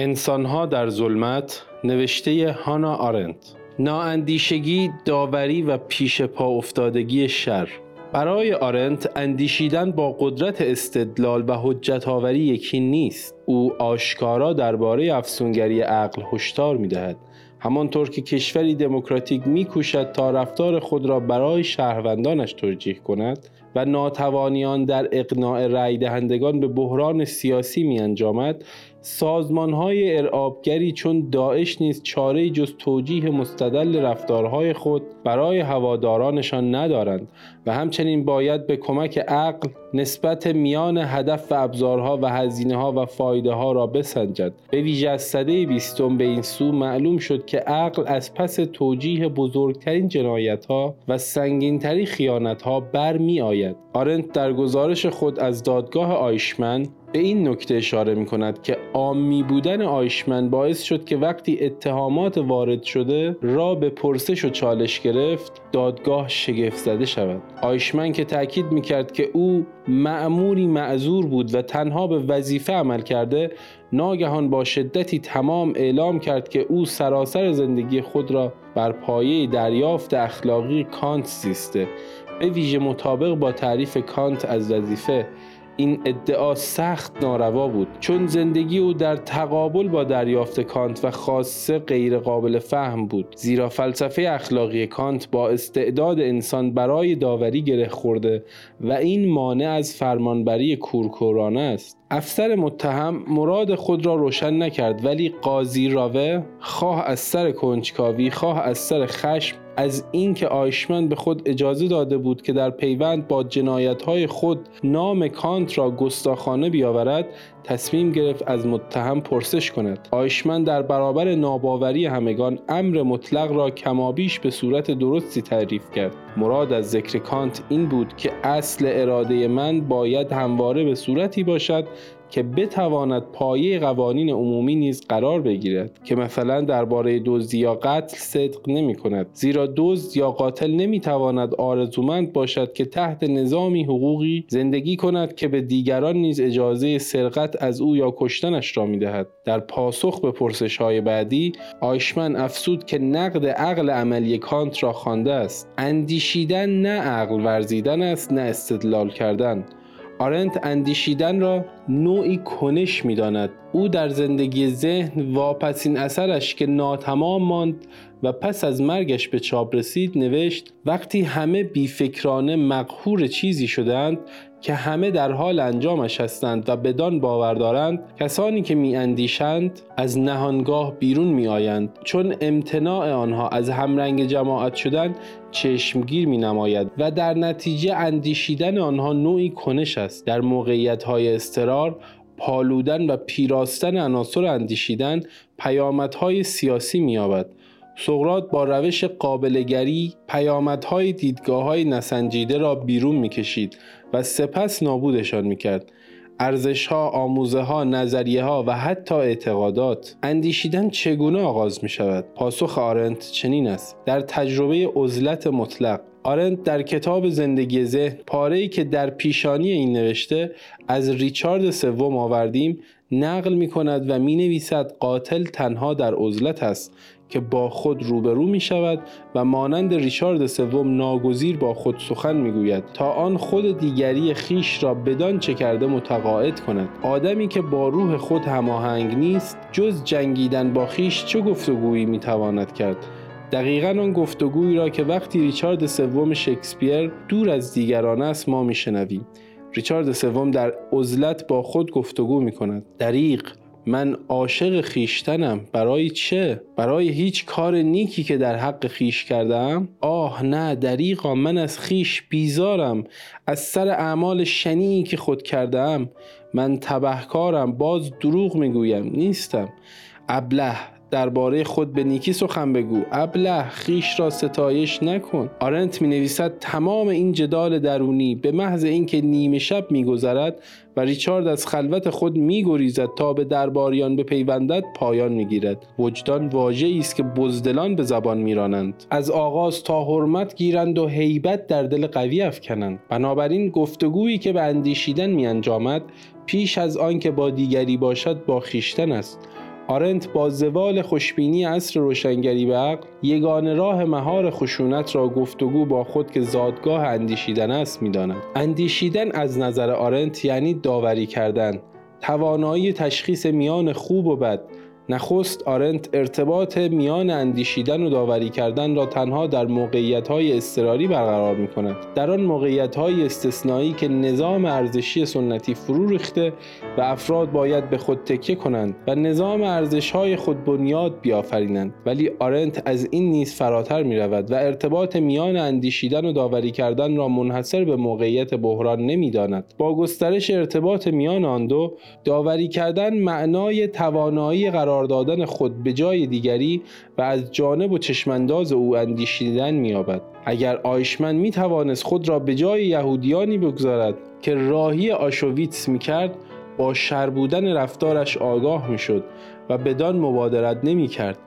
انسانها در ظلمت نوشته هانا آرنت. نااندیشگی داوری و پیش پا افتادگی شر. برای آرنت اندیشیدن با قدرت استدلال و حجت آوری یکی نیست. او آشکارا درباره افسونگری عقل هشدار می‌دهد. همانطور که کشوری دموکراتیک میکوشد تا رفتار خود را برای شهروندانش توجیه کند و ناتوانیان در اقناع رای دهندگان به بحران سیاسی می انجامد سازمان های ارعابگری چون داعش نیز چاره جز توجیه مستدل رفتارهای خود برای هوادارانشان ندارند و همچنین باید به کمک عقل نسبت میان هدف و ابزارها و هزینه ها و فایده ها را بسنجد. به ویژه از سده بیستم به این سو معلوم شد که عقل از پس توجیه بزرگترین جنایت ها و سنگینترین خیانت ها برمی آید آرنت در گزارش خود از دادگاه آیشمن به این نکته اشاره می کند که آمی بودن آیشمن باعث شد که وقتی اتهامات وارد شده را به پرسش و چالش گرفت دادگاه شگفت زده شود. آیشمن که تاکید می کرد که او معموری معذور بود و تنها به وظیفه عمل کرده ناگهان با شدتی تمام اعلام کرد که او سراسر زندگی خود را بر پایه دریافت اخلاقی کانت زیسته. به ویژه مطابق با تعریف کانت از وظیفه این ادعا سخت ناروا بود. چون زندگی او در تقابل با دریافت کانت و خاصه غیر قابل فهم بود. زیرا فلسفه اخلاقی کانت با استعداد انسان برای داوری گره خورده و این مانع از فرمانبری کورکورانه است. افسر متهم مراد خود را روشن نکرد ولی قاضی راوه خواه از سر کنجکاوی خواه از سر خشم از اینکه آیشمن به خود اجازه داده بود که در پیوند با جنایتهای خود نام کانت را گستاخانه بیاورد تصمیم گرفت از متهم پرسش کند. آیشمن در برابر ناباوری همگان امر مطلق را کمابیش به صورت درستی تعریف کرد. مراد از ذکر کانت این بود که اصل اراده من باید همواره به صورتی باشد که بتواند پایه قوانین عمومی نیز قرار بگیرد که مثلا درباره دزدی یا قتل صدق نمی کند. زیرا دزد یا قاتل نمی تواند آرزومند باشد که تحت نظامی حقوقی زندگی کند که به دیگران نیز اجازه سرقت از او یا کشتنش را می دهد. در پاسخ به پرسش های بعدی آیشمن افسود که نقد عقل عملی کانت را خوانده است. اندیشیدن نه عقل ورزیدن است نه استدلال کردن. آرنت اندیشیدن را نوعی کنش می‌داند. او در زندگی ذهن واپسین اثرش که ناتمام ماند و پس از مرگش به چاپ رسید نوشت وقتی همه بیفکرانه مقهور چیزی شدند که همه در حال انجامش هستند و بدان باور دارند کسانی که میاندیشند از نهانگاه بیرون می آیند چون امتناع آنها از همرنگ جماعت شدن چشمگیر می نماید و در نتیجه اندیشیدن آنها نوعی کنش است. در موقعیت های استرار پالودن و پیراستن عناصر اندیشیدن پیامدهای سیاسی می‌یابد. سقرات با روش قابلگری پیامدهای دیدگاه های نسنجیده را بیرون می‌کشید و سپس نابودشان می‌کرد. ارزش ها، آموزه ها، نظریه ها و حتی اعتقادات. اندیشیدن چگونه آغاز می شود؟ پاسخ آرنت چنین است. در تجربه عزلت مطلق آرنت در کتاب زندگی ذهن پاره که در پیشانی این نوشته از ریچارد سوم آوردیم نقل می کند و می نویسد قاتل تنها در عزلت است. که با خود روبرو می شود و مانند ریچارد سوم ناگزیر با خود سخن می گوید تا آن خود دیگری خیش را بدان چه کرده متقاعد کند. آدمی که با روح خود هماهنگ نیست جز جنگیدن با خیش چه گفتگویی می تواند کرد؟ دقیقا آن گفتگویی را که وقتی ریچارد سوم شکسپیر دور از دیگران است ما میشنویم. ریچارد سوم در عزلت با خود گفتگو می کند دریق من عاشق خیشتنم. برای چه؟ برای هیچ کار نیکی که در حق خیش کردم؟ آه نه دریقا من از خیش بیزارم. از سر اعمال شنیعی که خود کردم من تبهکارم. باز دروغ می‌گویم. نیستم. ابله درباره خود به نیکی سخن بگو. ابله خیش را ستایش نکن. آرنت می نویسد تمام این جدال درونی به محض اینکه نیمه شب میگذرد و ریچارد از خلوت خود میگریزد تا به درباریان بپیوندد پایان می‌گیرد. وجدان واژه است که بزدلان به زبان میرانند. از آغاز تا حرمت گیرند و هیبت در دل قوی افکنند. بنابراین گفتگویی که به اندیشیدن میانجامد پیش از آنکه با دیگری باشد با خیشتن است. آرنت با زوال خوشبینی عصر روشنگری به عقل یگان راه مهار خشونت را گفتگو با خود که زادگاه اندیشیدن است می‌داند. اندیشیدن از نظر آرنت یعنی داوری کردن توانایی تشخیص میان خوب و بد نخست آرنت ارتباط میان اندیشیدن و داوری کردن را تنها در موقعیت های اضطراری برقرار می کند. در آن موقعیت های استثنایی که نظام ارزشی سنتی فرو ریخته و افراد باید به خود تکیه کنند و نظام ارزش های خود بنیاد بیافرینند ولی آرنت از این نیز فراتر می رود و ارتباط میان اندیشیدن و داوری کردن را منحصر به موقعیت بحران نمی داند. با گسترش ارتباط میان آن دو داوری کردن معنای توانایی قرار دادن خود به جای دیگری و از جانب و چشمانداز او اندیشیدن مییابد. اگر آیشمن می توانست خود را به جای یهودیانی بگذارد که راهی آشویتس می کرد با شر بودن رفتارش آگاه می و بدان مبادرت نمی کرد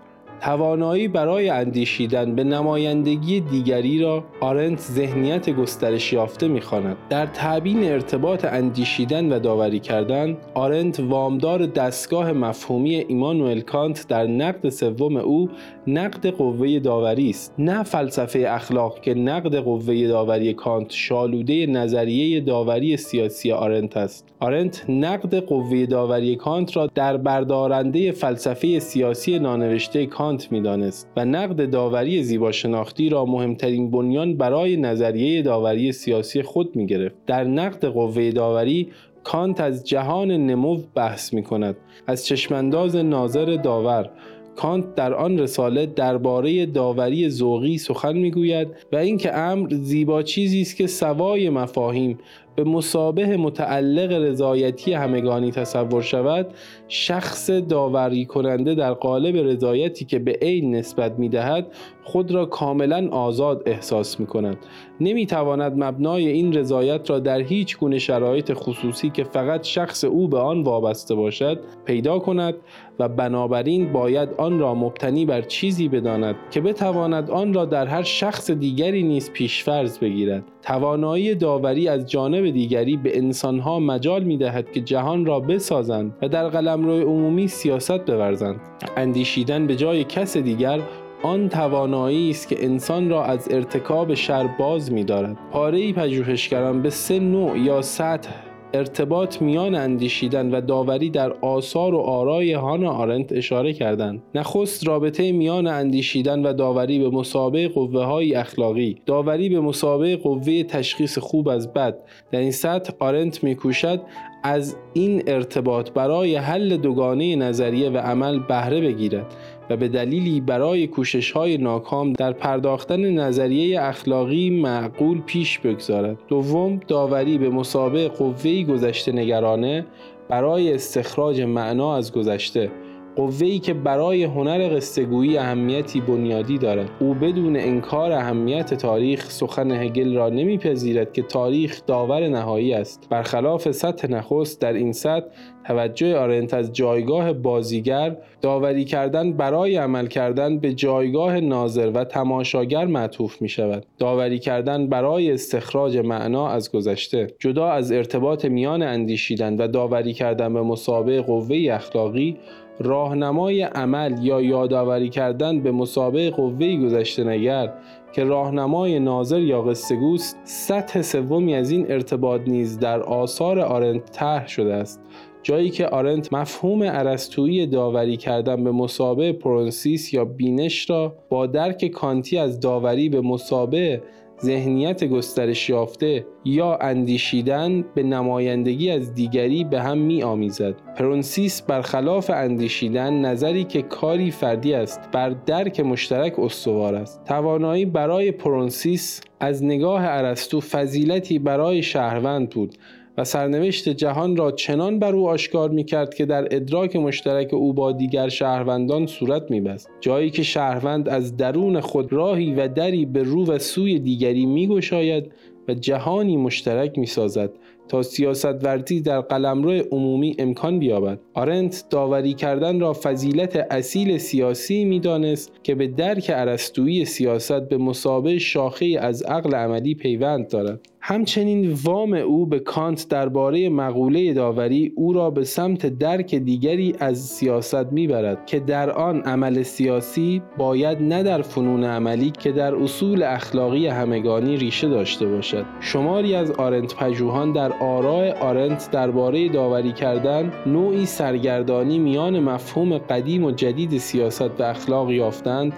توانایی برای اندیشیدن به نمایندگی دیگری را آرنت ذهنیت گسترش یافته می‌خواند. در تعبین ارتباط اندیشیدن و داوری کردن آرنت وامدار دستگاه مفهومی ایمانوئل کانت در نقد سوم او نقد قوه داوری است. نه فلسفه اخلاق که نقد قوه داوری کانت شالوده نظریه داوری سیاسی آرنت است. آرنت نقد قوه داوری کانت را در بردارنده فلسفه سیاسی نانوشته کانت کانت می‌دانست و نقد داوری زیبا شناختی را مهمترین بنیان برای نظریه داوری سیاسی خود می گرفت. در نقد قوه داوری کانت از جهان نمود بحث می کند از چشمانداز ناظر داور کانت در آن رساله درباره داوری ذوقی سخن می‌گوید و اینکه امر زیبا چیزی است که سوای مفاهیم به مسابه متعلق رضایتی همگانی تصور شود شخص داوری کننده در قالب رضایتی که به عین نسبت می دهد خود را کاملا آزاد احساس می کند نمی تواند مبنای این رضایت را در هیچ گونه شرایط خصوصی که فقط شخص او به آن وابسته باشد پیدا کند و بنابراین باید آن را مبتنی بر چیزی بداند که بتواند آن را در هر شخص دیگری نیز پیشفرض بگیرد. توانایی داوری از جانب دیگری به انسانها مجال می دهد که جهان را بسازند و در قلمرو عمومی سیاست بورزند اندیشیدن به جای کس دیگر آن توانایی است که انسان را از ارتکاب شر باز می دارد. پاره پژوهشگران به سه نوع یا سطح ارتباط میان اندیشیدن و داوری در آثار و آرای هانا آرنت اشاره کردند. نخست رابطه میان اندیشیدن و داوری به مسابقه قوه های اخلاقی. داوری به مسابقه قوه تشخیص خوب از بد. در این سطح آرنت میکوشد از این ارتباط برای حل دوگانه نظریه و عمل بهره بگیرد. و به دلیلی برای کوشش های ناکام در پرداختن نظریه اخلاقی معقول پیش بگذارد. دوم داوری به مسابقه قوهی گذشته نگرانه برای استخراج معنا از گذشته. قوه‌ای که برای هنر قصه‌گویی اهمیتی بنیادی دارد. او بدون انکار اهمیت تاریخ سخن هگل را نمیپذیرد که تاریخ داور نهایی است. برخلاف سطح نخست در این سطح توجه آرنت از جایگاه بازیگر داوری کردن برای عمل کردن به جایگاه ناظر و تماشاگر معطوف می شود داوری کردن برای استخراج معنا از گذشته جدا از ارتباط میان اندیشیدن و داوری کردن به مسابقه قوه اخلاقی راهنمای عمل یا یادآوری کردن به مسابقه قوه گذشته نگر که راهنمای ناظر یا قصهگوست سطح سومی از این ارتباط نیز در آثار آرنت طرح شده است. جایی که آرنت مفهوم ارسطویی داوری کردن به مثابه فرونسیس یا بینش را با درک کانتی از داوری به مثابه ذهنیت گسترش یافته یا اندیشیدن به نمایندگی از دیگری به هم می آمیزد. فرونسیس برخلاف اندیشیدن نظری که کاری فردی است بر درک مشترک استوار است. توانایی برای فرونسیس از نگاه ارسطو فضیلتی برای شهروند بود و سرنوشت جهان را چنان بر او آشکار می کرد که در ادراک مشترک او با دیگر شهروندان صورت می بست. جایی که شهروند از درون خود راهی و دری به رو و سوی دیگری می گشاید و جهانی مشترک می سازد تا سیاست ورزی در قلمرو عمومی امکان بیابد آرنت داوری کردن را فضیلت اصیل سیاسی می‌دانست که به درک ارسطویی سیاست به مسابه شاخه از عقل عملی پیوند دارد همچنین وام او به کانت درباره مقوله داوری او را به سمت درک دیگری از سیاست می‌برد که در آن عمل سیاسی باید نه در فنون عملی که در اصول اخلاقی همگانی ریشه داشته باشد. شماری از آرنت پژوهان در آراء آرنت درباره داوری کردن نوعی سرگردانی میان مفهوم قدیم و جدید سیاست و اخلاق یافتند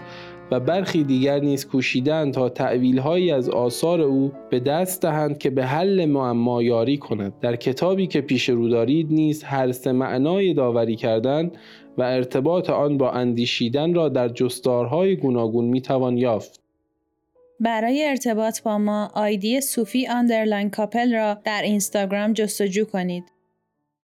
و برخی دیگر نیز کوشیدند تا تأویل‌هایی از آثار او به دست دهند که به حل معما یاری کند. در کتابی که پیش رو دارید نیز هر سه معنای داوری کردن و ارتباط آن با اندیشیدن را در جستارهای گوناگون می‌توان یافت. برای ارتباط با ما آیدی صوفی underline couple را در اینستاگرام جستجو کنید.